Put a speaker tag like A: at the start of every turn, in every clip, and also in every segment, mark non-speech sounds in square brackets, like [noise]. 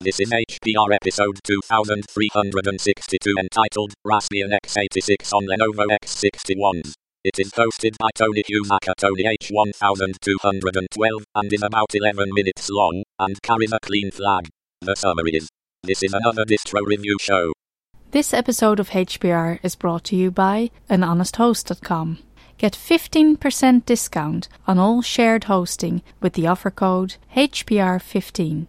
A: This is HPR episode 2362 entitled Raspbian x86 on Lenovo X61s. It is hosted by Tony Hughes AKA Tony H1212 and is about 11 minutes long and carries a clean flag. The summary is This is another distro review show.
B: This episode of HPR is brought to you by anhonesthost.com. Get 15% discount on all shared hosting with the offer code HPR15.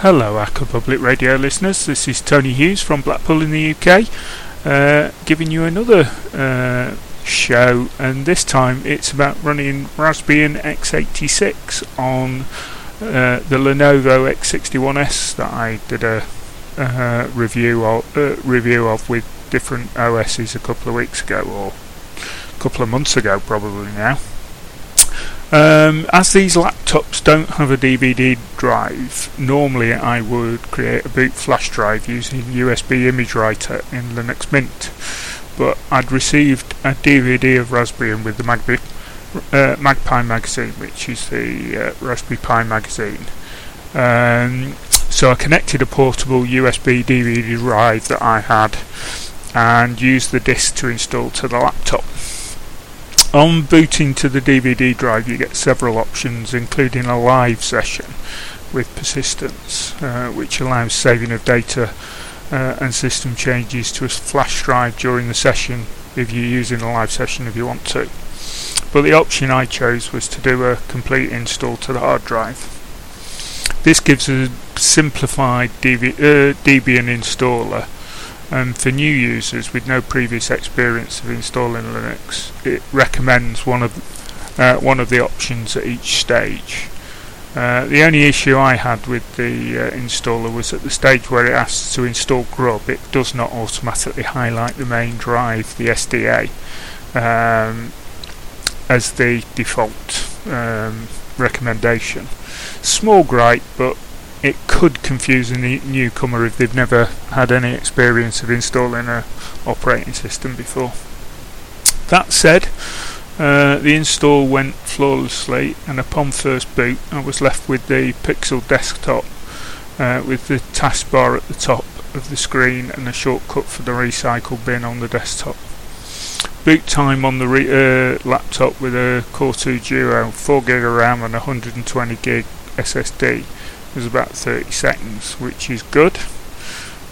C: Hello, Hacker Public Radio listeners. This is Tony Hughes from Blackpool in the UK, uh, giving you another uh, show, and this time it's about running Raspbian x86 on uh, the Lenovo X61S that I did a review of review of with different OSs a couple of weeks ago, or a couple of months ago, probably now. Um, as these laptops don't have a DVD drive, normally I would create a boot flash drive using USB image writer in Linux Mint. But I'd received a DVD of Raspbian with the MagPi, uh, MagPi magazine, which is the uh, Raspberry Pi magazine. Um, so I connected a portable USB DVD drive that I had and used the disk to install to the laptop. On booting to the DVD drive, you get several options, including a live session with persistence, uh, which allows saving of data uh, and system changes to a flash drive during the session if you're using a live session if you want to. But the option I chose was to do a complete install to the hard drive. This gives a simplified uh, Debian installer and for new users with no previous experience of installing Linux, it recommends one of uh, one of the options at each stage. Uh, the only issue I had with the uh, installer was at the stage where it asks to install Grub, it does not automatically highlight the main drive, the SDA, um, as the default um, recommendation. Small gripe, but it could confuse a newcomer if they've never had any experience of installing a operating system before. That said, uh, the install went flawlessly, and upon first boot, I was left with the Pixel desktop uh, with the taskbar at the top of the screen and a shortcut for the recycle bin on the desktop. Boot time on the re- uh, laptop with a Core 2 Duo, 4GB of RAM, and 120GB SSD was about 30 seconds, which is good.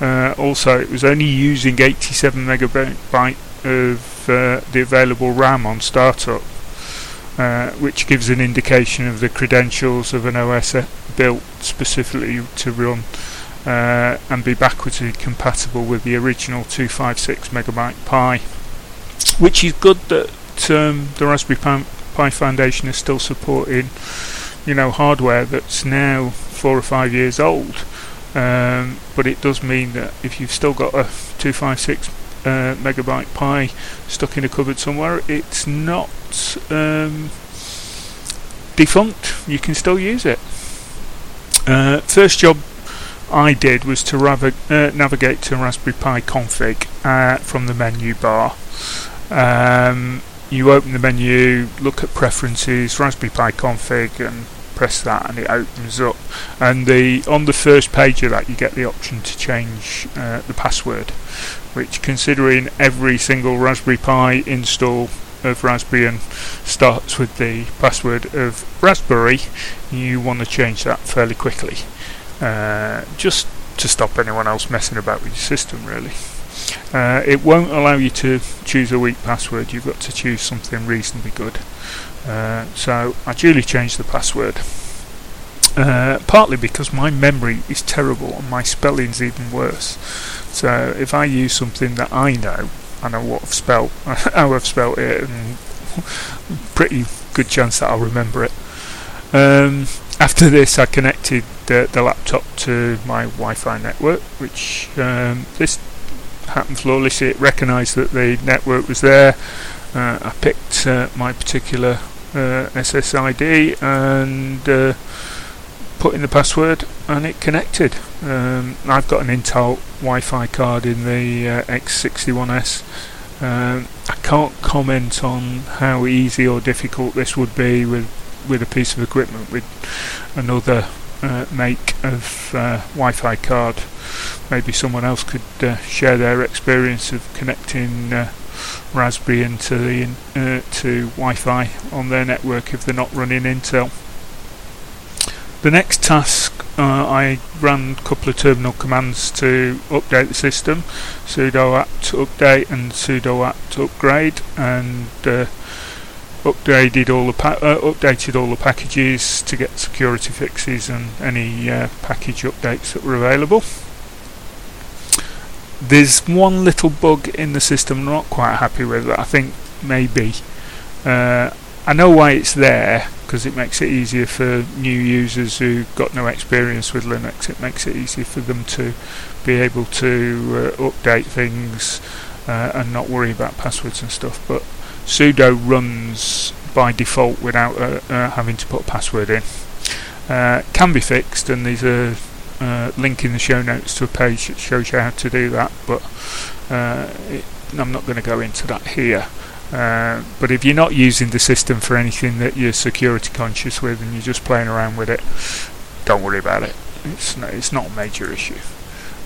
C: Uh, also, it was only using 87 megabyte of uh, the available RAM on startup, uh, which gives an indication of the credentials of an OS built specifically to run uh, and be backwards compatible with the original 256 megabyte Pi, which is good that um, the Raspberry Pi Foundation is still supporting, you know, hardware that's now four or five years old. Um, but it does mean that if you've still got a 256 uh, megabyte Pi stuck in a cupboard somewhere, it's not um, defunct. You can still use it. Uh, first job I did was to uh, navigate to Raspberry Pi config uh, from the menu bar. Um, you open the menu, look at preferences, Raspberry Pi config, and press that and it opens up. And the on the first page of that you get the option to change uh, the password which considering every single Raspberry Pi install of Raspbian starts with the password of Raspberry you want to change that fairly quickly. Uh, just to stop anyone else messing about with your system really uh, it won't allow you to choose a weak password you've got to choose something reasonably good uh, so I duly changed the password. Uh, partly because my memory is terrible and my spelling's even worse. So if I use something that I know, I know what I've spelt, [laughs] how I've spelt it, and [laughs] pretty good chance that I'll remember it. Um, after this, I connected the, the, laptop to my Wi-Fi network, which um, this happened flawlessly. It recognised that the network was there. Uh, I picked uh, my particular uh, SSID and uh, put in the password, and it connected. Um, I've got an Intel Wi-Fi card in the uh, X61S. Um, I can't comment on how easy or difficult this would be with with a piece of equipment with another uh, make of uh, Wi-Fi card. Maybe someone else could uh, share their experience of connecting uh, Raspberry into the uh, to Wi-Fi on their network if they're not running Intel. The next task, uh, I ran a couple of terminal commands to update the system, sudo apt update and sudo apt upgrade, and uh, updated all the pa- uh, updated all the packages to get security fixes and any uh, package updates that were available. There's one little bug in the system I'm not quite happy with. It. I think maybe uh, I know why it's there because it makes it easier for new users who've got no experience with Linux. It makes it easier for them to be able to uh, update things uh, and not worry about passwords and stuff. But sudo runs by default without uh, uh, having to put a password in. Uh, can be fixed, and there's a uh, link in the show notes to a page that shows you how to do that, but uh, it, I'm not going to go into that here. Uh, but if you're not using the system for anything that you're security conscious with and you're just playing around with it, don't worry about it. It's not, it's not a major issue.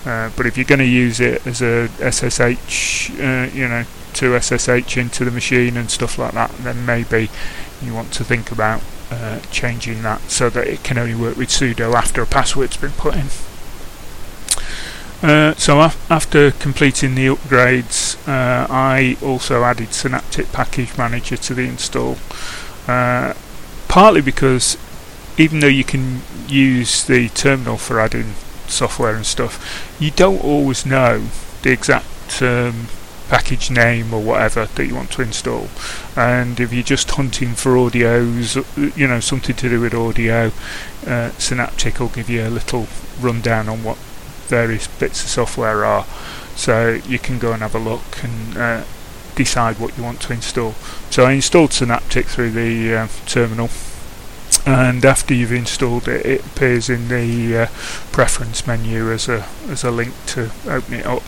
C: But if you're going to use it as a SSH, you know, to SSH into the machine and stuff like that, then maybe you want to think about uh, changing that so that it can only work with sudo after a password's been put in. Uh, so af after completing the upgrades, uh, I also added Synaptic Package Manager to the install. Uh, partly because even though you can use the terminal for adding software and stuff, you don't always know the exact um, package name or whatever that you want to install. And if you're just hunting for audios, you know, something to do with audio, uh, Synaptic will give you a little rundown on what various bits of software are. So you can go and have a look and uh, decide what you want to install. So I installed Synaptic through the uh, terminal and after you've installed it it appears in the uh, preference menu as a as a link to open it up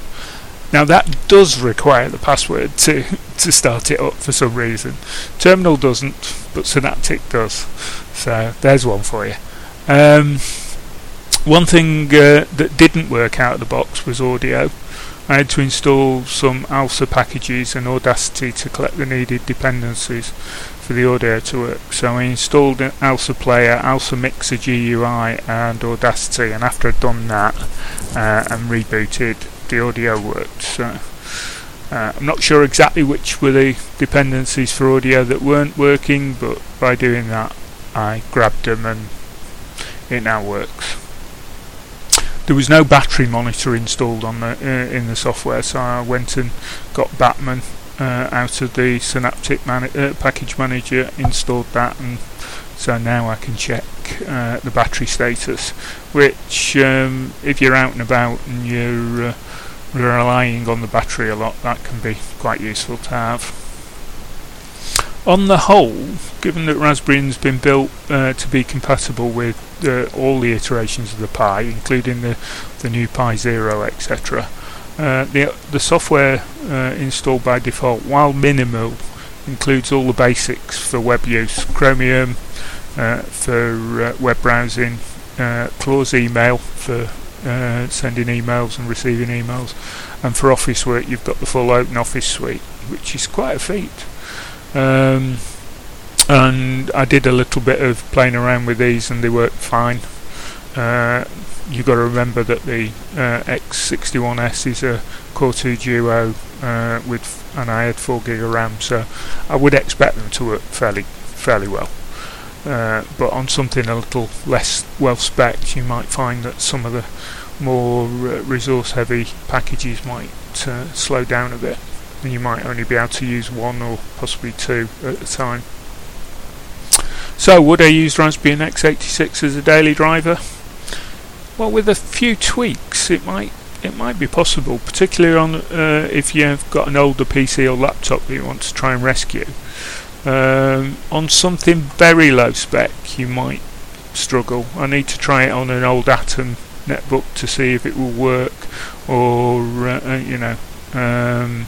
C: now that does require the password to to start it up for some reason. Terminal doesn't but synaptic does. So there's one for you. Um, one thing uh, that didn't work out of the box was audio. I had to install some ALSA packages and Audacity to collect the needed dependencies for the audio to work. So I installed an ALSA player, ALSA Mixer GUI and Audacity and after I'd done that uh, and rebooted the audio worked. So uh, I'm not sure exactly which were the dependencies for audio that weren't working but by doing that I grabbed them and it now works. There was no battery monitor installed on the uh, in the software so I went and got Batman uh, out of the Synaptic mani- uh, package manager, installed that, and so now I can check uh, the battery status. Which, um, if you're out and about and you're uh, relying on the battery a lot, that can be quite useful to have. On the whole, given that Raspberry's been built uh, to be compatible with uh, all the iterations of the Pi, including the, the new Pi Zero, etc., uh, the the software uh, installed by default, while minimal, includes all the basics for web use: Chromium for uh, web browsing, uh, Claws Mail for sending emails and receiving emails, and for office work, you've got the full Open Office suite, which is quite a feat. Um, and I did a little bit of playing around with these, and they worked fine. Uh, you've got to remember that the uh, X61S is a Core 2 Duo uh, with, and I had 4 gig of RAM, so I would expect them to work fairly fairly well. Uh, but on something a little less well spec you might find that some of the more uh, resource heavy packages might uh, slow down a bit and you might only be able to use one or possibly two at a time. So would I use Raspbian x86 as a daily driver? Well with a few tweaks it might it might be possible, particularly on uh, if you've got an older PC or laptop that you want to try and rescue. Um, on something very low spec, you might struggle. I need to try it on an old Atom netbook to see if it will work, or uh, uh you know. Um,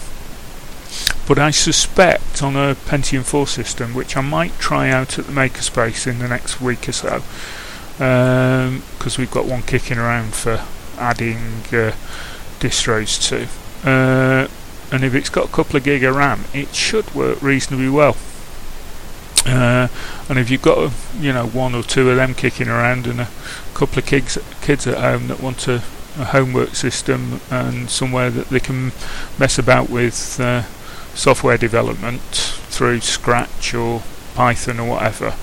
C: but I suspect on a Pentium 4 system, which I might try out at the Makerspace in the next week or so, because um, we've got one kicking around for adding uh, distros to. Uh, and if it's got a couple of gig of RAM, it should work reasonably well. Uh, and if you've got you know one or two of them kicking around and a couple of kids kids at home that want a, a homework system and somewhere that they can mess about with uh, software development through Scratch or Python or whatever,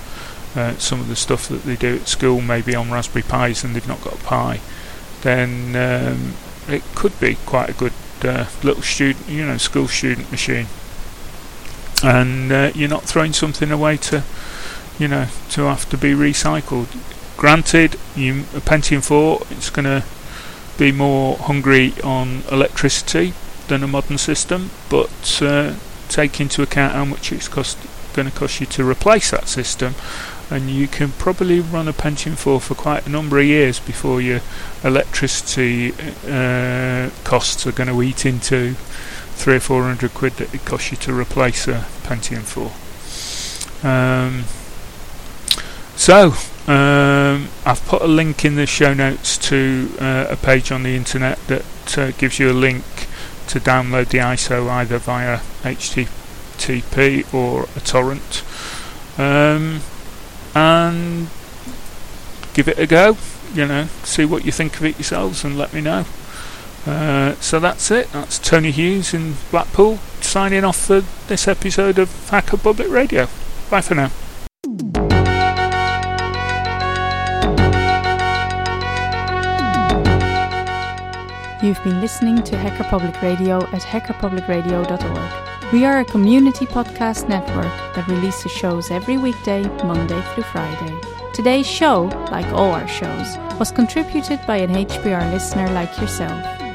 C: uh, some of the stuff that they do at school maybe on Raspberry Pis and they've not got a Pi, then um, it could be quite a good uh, little student, you know, school student machine and uh, you're not throwing something away to, you know, to have to be recycled. Granted, you, a Pentium 4, it's going to be more hungry on electricity than a modern system, but uh, take into account how much it's cost, going to cost you to replace that system, and you can probably run a Pentium 4 for quite a number of years before your electricity uh, costs are going to eat into three or four hundred quid that it costs you to replace a Pentium 4. Um, so, um, I've put a link in the show notes to uh, a page on the internet that uh, gives you a link to download the ISO either via HTTP or a torrent. Um, and give it a go, you know, see what you think of it yourselves and let me know. Uh, so that's it. That's Tony Hughes in Blackpool signing off for this episode of Hacker Public Radio. Bye for now.
B: You've been listening to Hacker Public Radio at hackerpublicradio.org. We are a community podcast network that releases shows every weekday, Monday through Friday. Today's show, like all our shows, was contributed by an HPR listener like yourself.